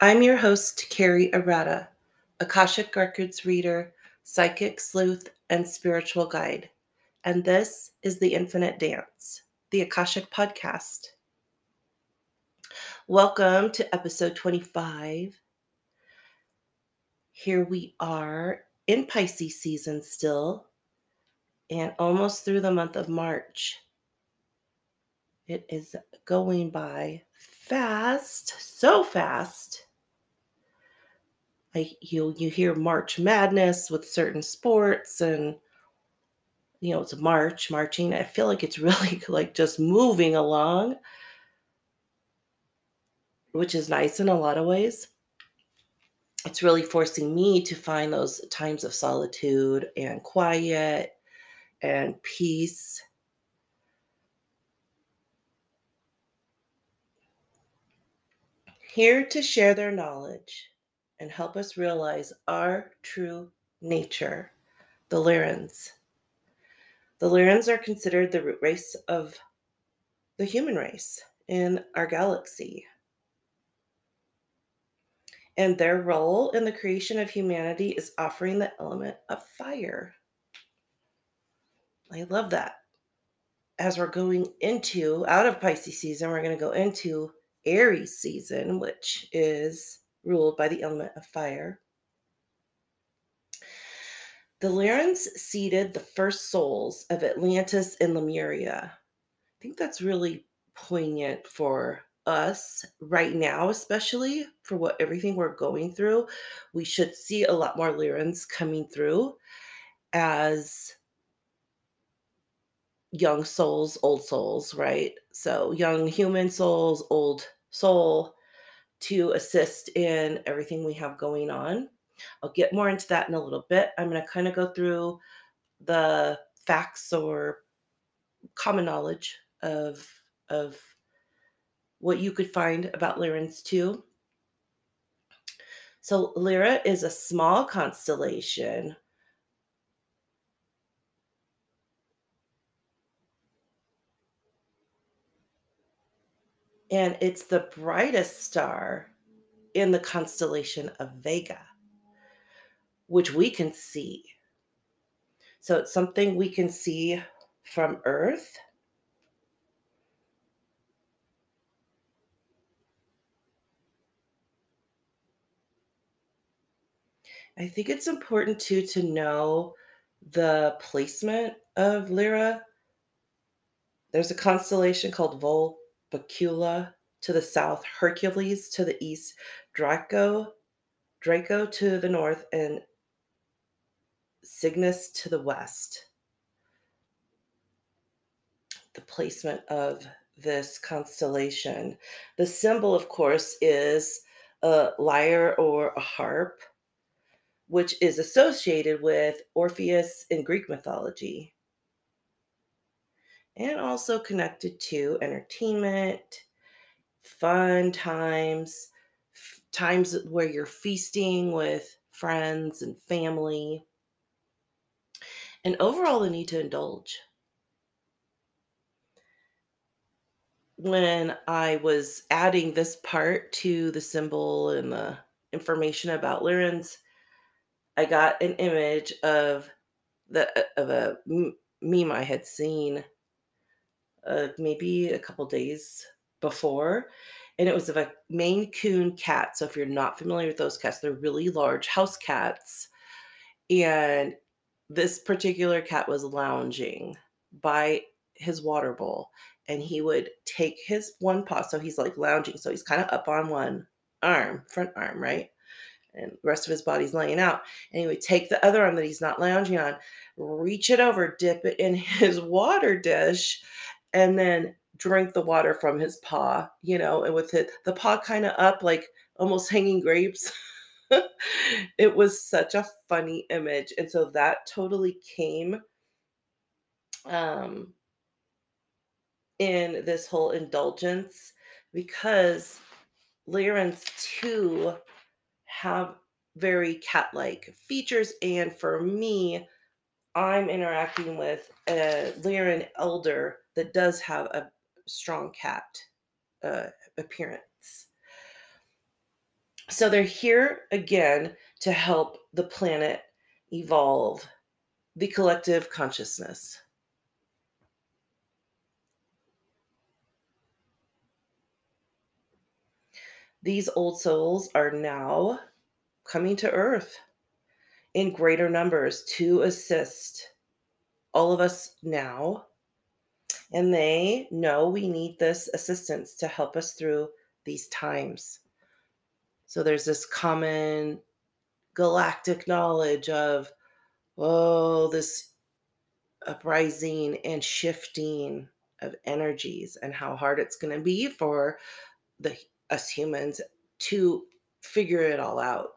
I'm your host, Carri Arata, Akashic Records reader, psychic sleuth, and spiritual guide. And this is The Infinite Dance, the Akashic podcast. Welcome to episode 25. Here we are in Pisces season still, and almost through the month of March. It is going by fast, so fast. Like you you hear March Madness with certain sports and you know it's March marching. I feel like it's really like just moving along, which is nice in a lot of ways. It's really forcing me to find those times of solitude and quiet and peace here to share their knowledge and help us realize our true nature, the Lyrans. The Lyrans are considered the root race of the human race in our galaxy. And their role in the creation of humanity is offering the element of fire. I love that. As we're going into out of Pisces season, we're going to go into Aries season, which is ruled by the element of fire. The Lyrans seeded the first souls of Atlantis and Lemuria. I think that's really poignant for us right now, especially for what everything we're going through. We should see a lot more Lyrans coming through as young souls, old souls, right? So young human souls, old soul to assist in everything we have going on. I'll get more into that in a little bit. I'm going to kind of go through the facts or common knowledge of of what you could find about Lyrans too. So Lyra is a small constellation and it's the brightest star in the constellation of Vega, which we can see. So it's something we can see from Earth. I think it's important too to know the placement of Lyra. There's a constellation called Vol Bacula to the south, Hercules to the east, Draco, Draco to the north, and Cygnus to the west. The placement of this constellation. The symbol, of course, is a lyre or a harp, which is associated with Orpheus in Greek mythology and also connected to entertainment, fun times, f- times where you're feasting with friends and family, and overall the need to indulge. When I was adding this part to the symbol and the information about Lyrans, I got an image of the of a meme I had seen uh, maybe a couple days before, and it was of a Maine Coon cat. So if you're not familiar with those cats, they're really large house cats, and this particular cat was lounging by his water bowl and he would take his one paw so he's like lounging so he's kind of up on one arm front arm right and the rest of his body's laying out and he would take the other arm that he's not lounging on reach it over dip it in his water dish and then drink the water from his paw, you know, and with it, the paw kind of up, like almost hanging grapes. it was such a funny image. And so that totally came um, in this whole indulgence because Lyrans too have very cat like features. And for me, I'm interacting with a Lyran elder that does have a strong cat uh, appearance. So they're here again to help the planet evolve the collective consciousness. These old souls are now coming to Earth in greater numbers to assist all of us now. And they know we need this assistance to help us through these times. So there's this common galactic knowledge of, oh, this uprising and shifting of energies and how hard it's going to be for the us humans to figure it all out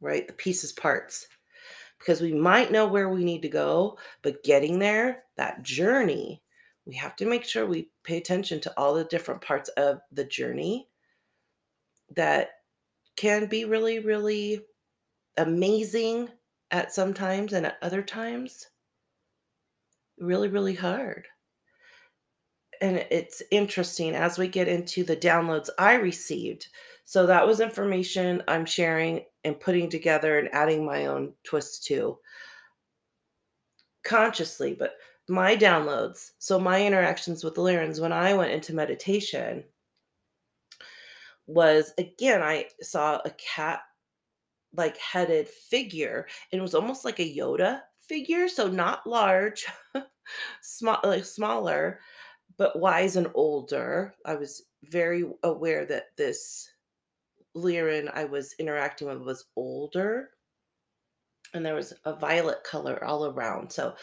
right the pieces parts because we might know where we need to go but getting there that journey we have to make sure we pay attention to all the different parts of the journey that can be really really amazing at some times and at other times really really hard and it's interesting as we get into the downloads I received. So that was information I'm sharing and putting together and adding my own twist to consciously, but my downloads, so my interactions with the Lyrans when I went into meditation was again, I saw a cat like headed figure and it was almost like a Yoda figure, so not large, small like smaller, but wise and older. I was very aware that this Lyran I was interacting with was older. And there was a violet color all around. So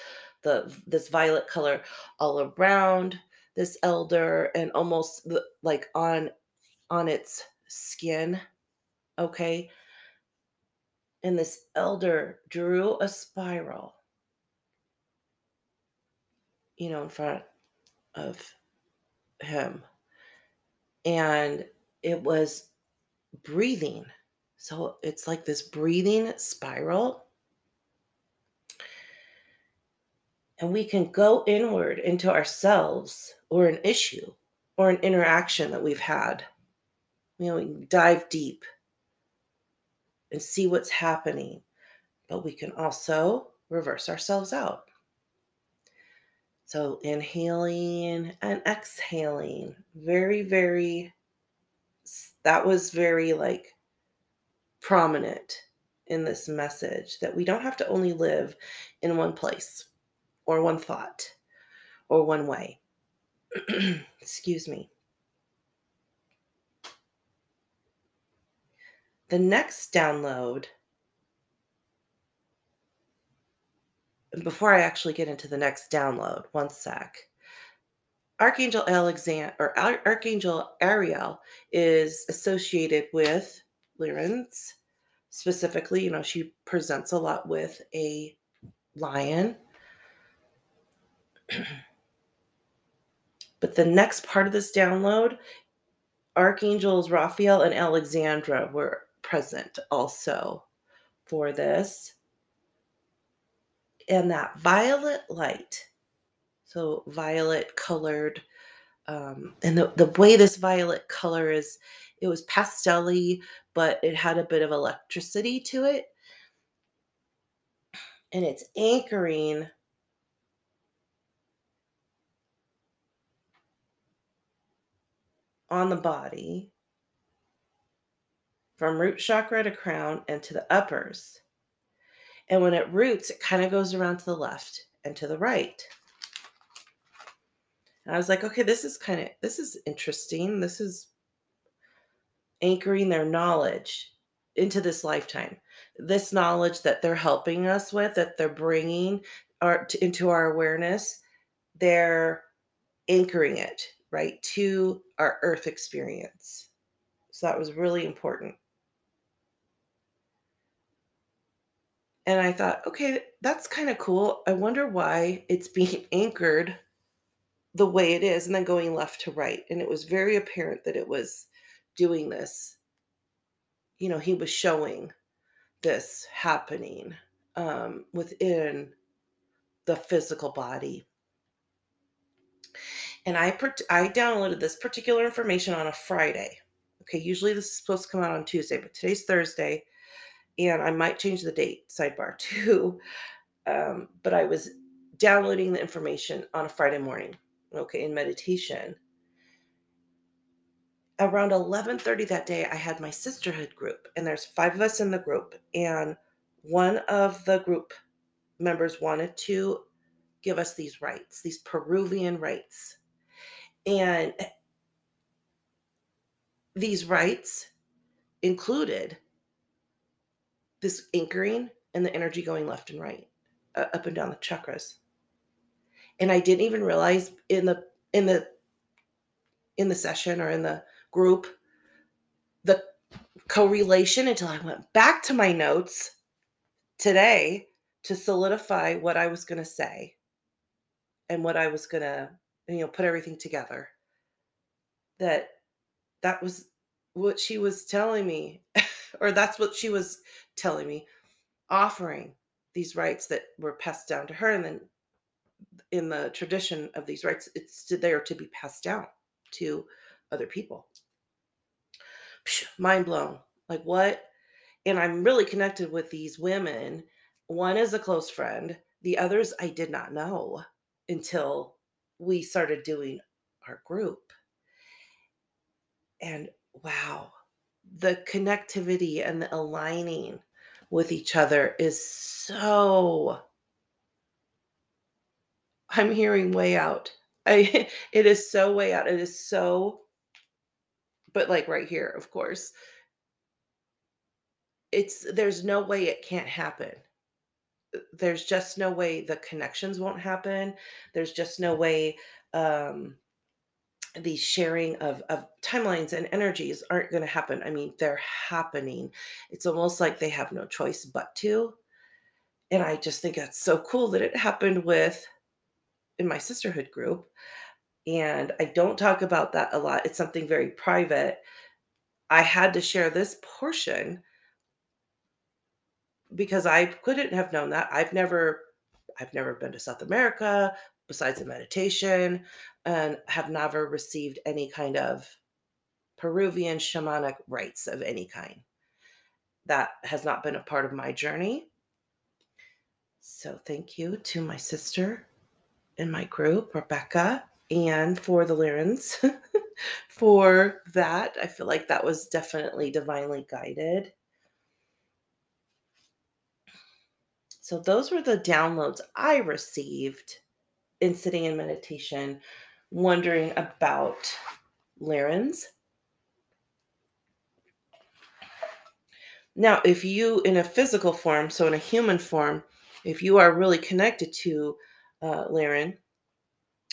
the this violet color all around this elder and almost the, like on on its skin. Okay. And this elder drew a spiral, you know, in front of him. And it was breathing. So it's like this breathing spiral. And we can go inward into ourselves or an issue or an interaction that we've had. You know, we dive deep and see what's happening, but we can also reverse ourselves out. So inhaling and exhaling. Very, very, that was very like prominent in this message that we don't have to only live in one place or one thought or one way. Excuse me. The next download before I actually get into the next download, one sec. Archangel Alexander or Archangel Ariel is associated with Lyrans. Specifically, you know, she presents a lot with a lion. but the next part of this download, Archangels Raphael and Alexandra were present also for this and that violet light so violet colored um, and the, the way this violet color is it was pastelly but it had a bit of electricity to it and it's anchoring on the body from root chakra to crown and to the uppers and when it roots, it kind of goes around to the left and to the right. And I was like, okay, this is kind of this is interesting. This is anchoring their knowledge into this lifetime. This knowledge that they're helping us with, that they're bringing our, to, into our awareness, they're anchoring it right to our earth experience. So that was really important. And I thought, okay, that's kind of cool. I wonder why it's being anchored the way it is and then going left to right. And it was very apparent that it was doing this. You know, he was showing this happening um, within the physical body. And I I downloaded this particular information on a Friday. Okay, usually this is supposed to come out on Tuesday, but today's Thursday, and I might change the date, sidebar too. Um, but I was downloading the information on a Friday morning, okay, in meditation. Around 11:30 that day, I had my sisterhood group, and there's five of us in the group, and one of the group members wanted to give us these rites, these Peruvian rites. And these rites included this anchoring and the energy going left and right, uh, up and down the chakras. And I didn't even realize in the in the in the session or in the group the correlation until I went back to my notes today to solidify what I was going to say and what I was going to you know put everything together. That that was what she was telling me or that's what she was telling me offering these rights that were passed down to her and then in the tradition of these rites it's there to be passed down to other people. Mind blown. Like what? And i'm really connected with these women. One is a close friend. The others i did not know until we started doing our group. And wow the connectivity and the aligning with each other is so i'm hearing way out i it is so way out it is so but like right here of course it's there's no way it can't happen there's just no way the connections won't happen there's just no way um these sharing of, of timelines and energies aren't going to happen. I mean, they're happening. It's almost like they have no choice but to. And I just think that's so cool that it happened with in my sisterhood group. And I don't talk about that a lot. It's something very private. I had to share this portion because I couldn't have known that. I've never I've never been to South America besides the meditation and have never received any kind of Peruvian shamanic rites of any kind. That has not been a part of my journey. So, thank you to my sister in my group, Rebecca, and for the Lyrans for that. I feel like that was definitely divinely guided. So, those were the downloads I received in sitting in meditation wondering about Lyrans. Now, if you, in a physical form, so in a human form, if you are really connected to uh, Lyran,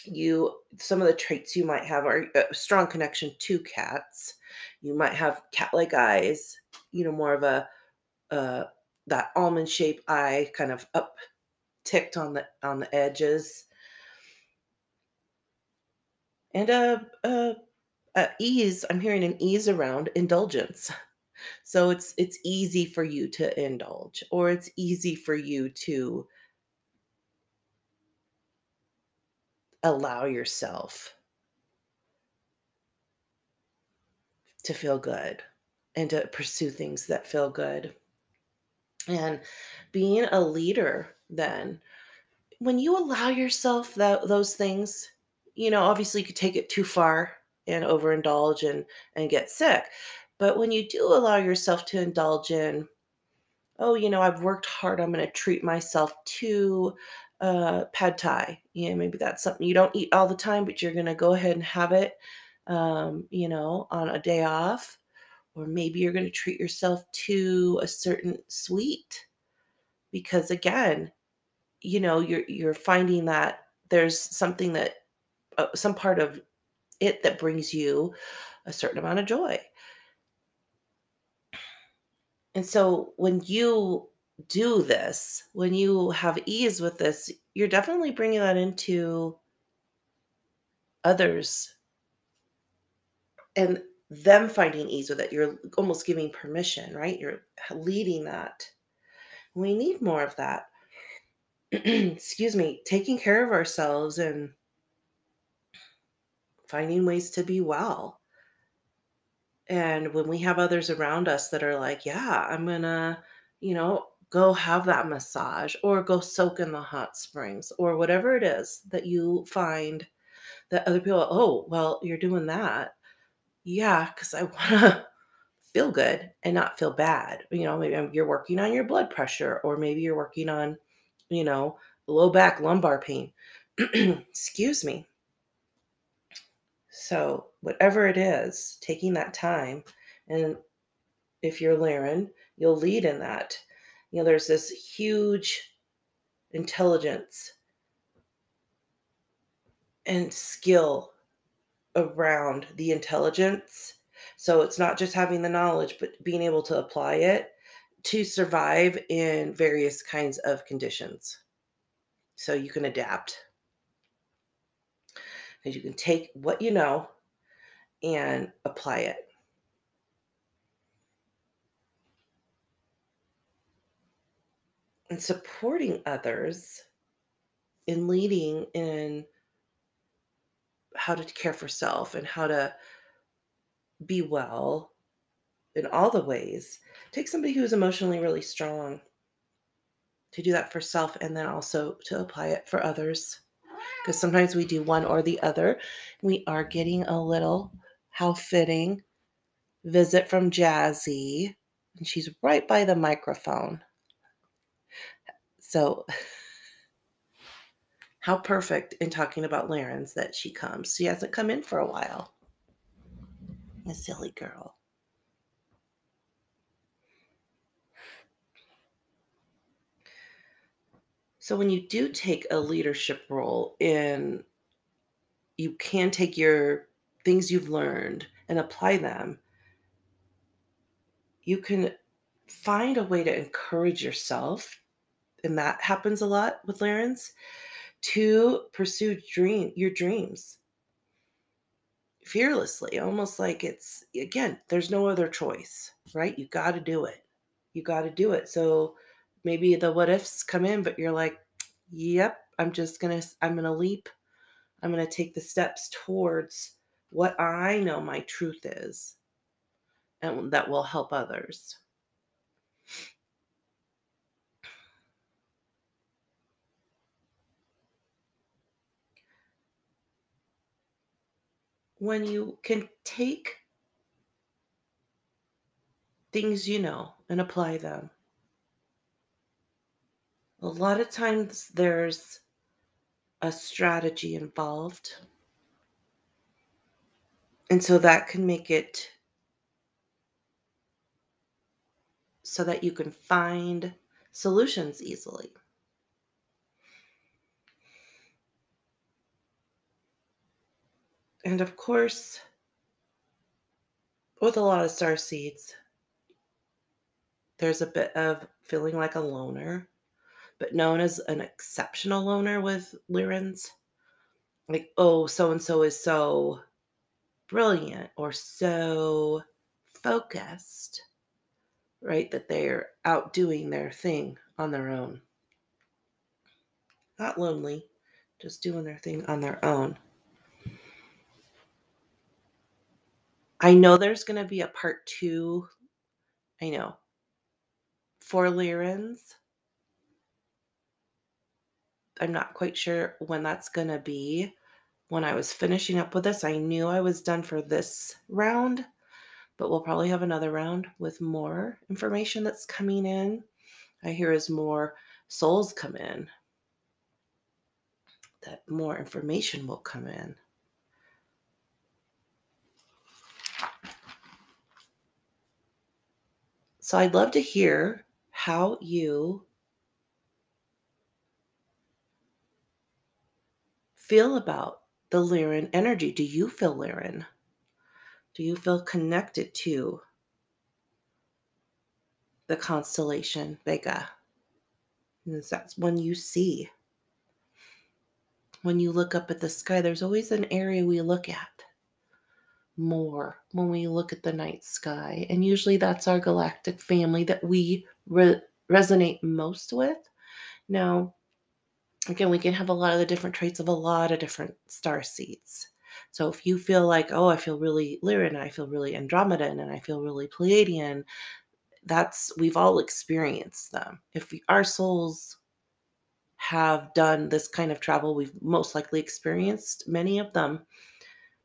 you some of the traits you might have are a strong connection to cats. You might have cat-like eyes, you know, more of a uh, that almond-shaped eye, kind of up ticked on the on the edges and a, a, a ease i'm hearing an ease around indulgence so it's it's easy for you to indulge or it's easy for you to allow yourself to feel good and to pursue things that feel good and being a leader then when you allow yourself that, those things you know, obviously you could take it too far and overindulge and and get sick. But when you do allow yourself to indulge in, oh, you know, I've worked hard, I'm going to treat myself to uh, pad thai. Yeah, maybe that's something you don't eat all the time, but you're going to go ahead and have it, um, you know, on a day off. Or maybe you're going to treat yourself to a certain sweet because again, you know, you're you're finding that there's something that uh, some part of it that brings you a certain amount of joy. And so when you do this, when you have ease with this, you're definitely bringing that into others and them finding ease with it. You're almost giving permission, right? You're leading that. We need more of that. Excuse me, taking care of ourselves and finding ways to be well And when we have others around us that are like, yeah, I'm gonna, you know, go have that massage or go soak in the hot springs or whatever it is that you find that other people, oh, well, you're doing that. Yeah, because I want to feel good and not feel bad. You know, maybe you're working on your blood pressure or maybe you're working on, you know, low back lumbar pain. Excuse me. So, whatever it is, taking that time, and if you're Lyran, you'll lead in that. You know, there's this huge intelligence and skill around the intelligence. So it's not just having the knowledge, but being able to apply it to survive in various kinds of conditions. So you can adapt. Because you can take what you know and apply it. And supporting others in leading in how to care for self and how to be well in all the ways. Take somebody who's emotionally really strong to do that for self and then also to apply it for others. Because sometimes we do one or the other. We are getting a little, how fitting, visit from Jazzy. And she's right by the microphone. So how perfect in talking about Lyrans that she comes. She hasn't come in for a while. A silly girl. So when you do take a leadership role in you can take your things you've learned and apply them. You can find a way to encourage yourself and that happens a lot with Lyrans to pursue dream your dreams. Fearlessly almost like it's again there's no other choice right? You got to do it. You got to do it. So maybe the what ifs come in but you're like yep i'm just gonna i'm gonna leap. I'm gonna take the steps towards what i know my truth is and that will help others when you can take things you know and apply them, a lot of times there's a strategy involved. And so that can make it so that you can find solutions easily. And of course, with a lot of star seeds, there's a bit of feeling like a loner, but known as an exceptional loner with Lyrans. Like, oh, so and so is so brilliant or so focused, right? That they're out doing their thing on their own. Not lonely, just doing their thing on their own. I know there's going to be a part two. I know. For Lyrans. I'm not quite sure when that's going to be. When I was finishing up with this, I knew I was done for this round, but we'll probably have another round with more information that's coming in. I hear as more souls come in, that more information will come in. So I'd love to hear how you feel about the Lyran energy. Do you feel Lyran? Do you feel connected to the constellation Vega? And that's when you see. When you look up at the sky, there's always an area we look at more when we look at the night sky. And usually that's our galactic family that we re- resonate most with. Now, again, we can have a lot of the different traits of a lot of different star seeds. So if you feel like, oh, I feel really Lyran, I feel really Andromedan, and I feel really Pleiadian, that's we've all experienced them. If we, our souls have done this kind of travel, we've most likely experienced many of them.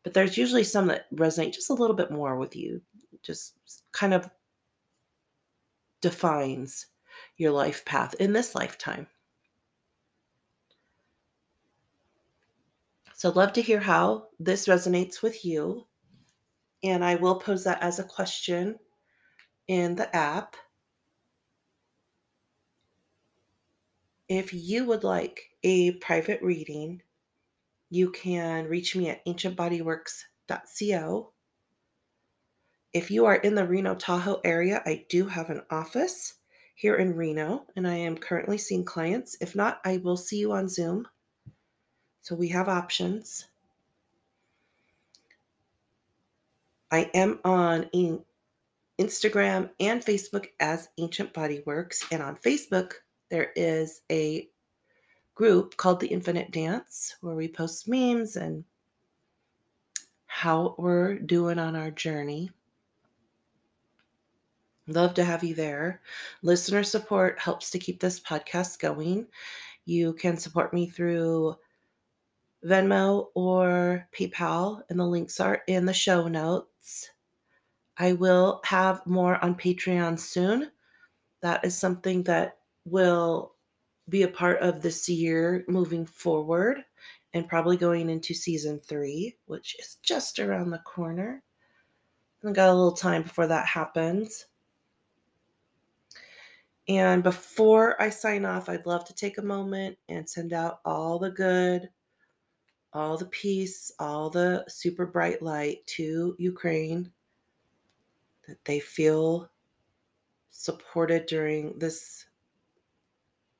But there's usually some that resonate just a little bit more with you, just kind of defines your life path in this lifetime. So, love to hear how this resonates with you. And I will pose that as a question in the app. If you would like a private reading, you can reach me at ancientbodyworks.co. If you are in the Reno Tahoe area, I do have an office here in Reno, and I am currently seeing clients. If not, I will see you on Zoom. So we have options. I am on Instagram and Facebook as Ancient Body Works, and on Facebook, there is a group called The Infinite Dance where we post memes and how we're doing on our journey. Love to have you there. Listener support helps to keep this podcast going. You can support me through Venmo or PayPal, and the links are in the show notes. I will have more on Patreon soon. That is something that will be a part of this year moving forward and probably going into season three, which is just around the corner. I got a little time before that happens. And before I sign off, I'd love to take a moment and send out all the good, all the peace, all the super bright light to Ukraine, that they feel supported during this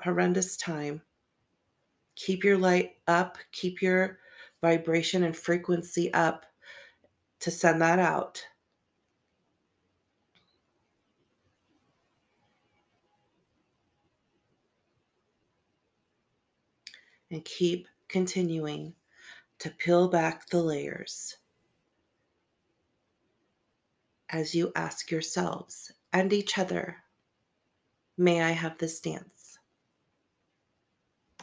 horrendous time. Keep your light up, keep your vibration and frequency up to send that out. And keep continuing to peel back the layers as you ask yourselves and each other, May I have this dance?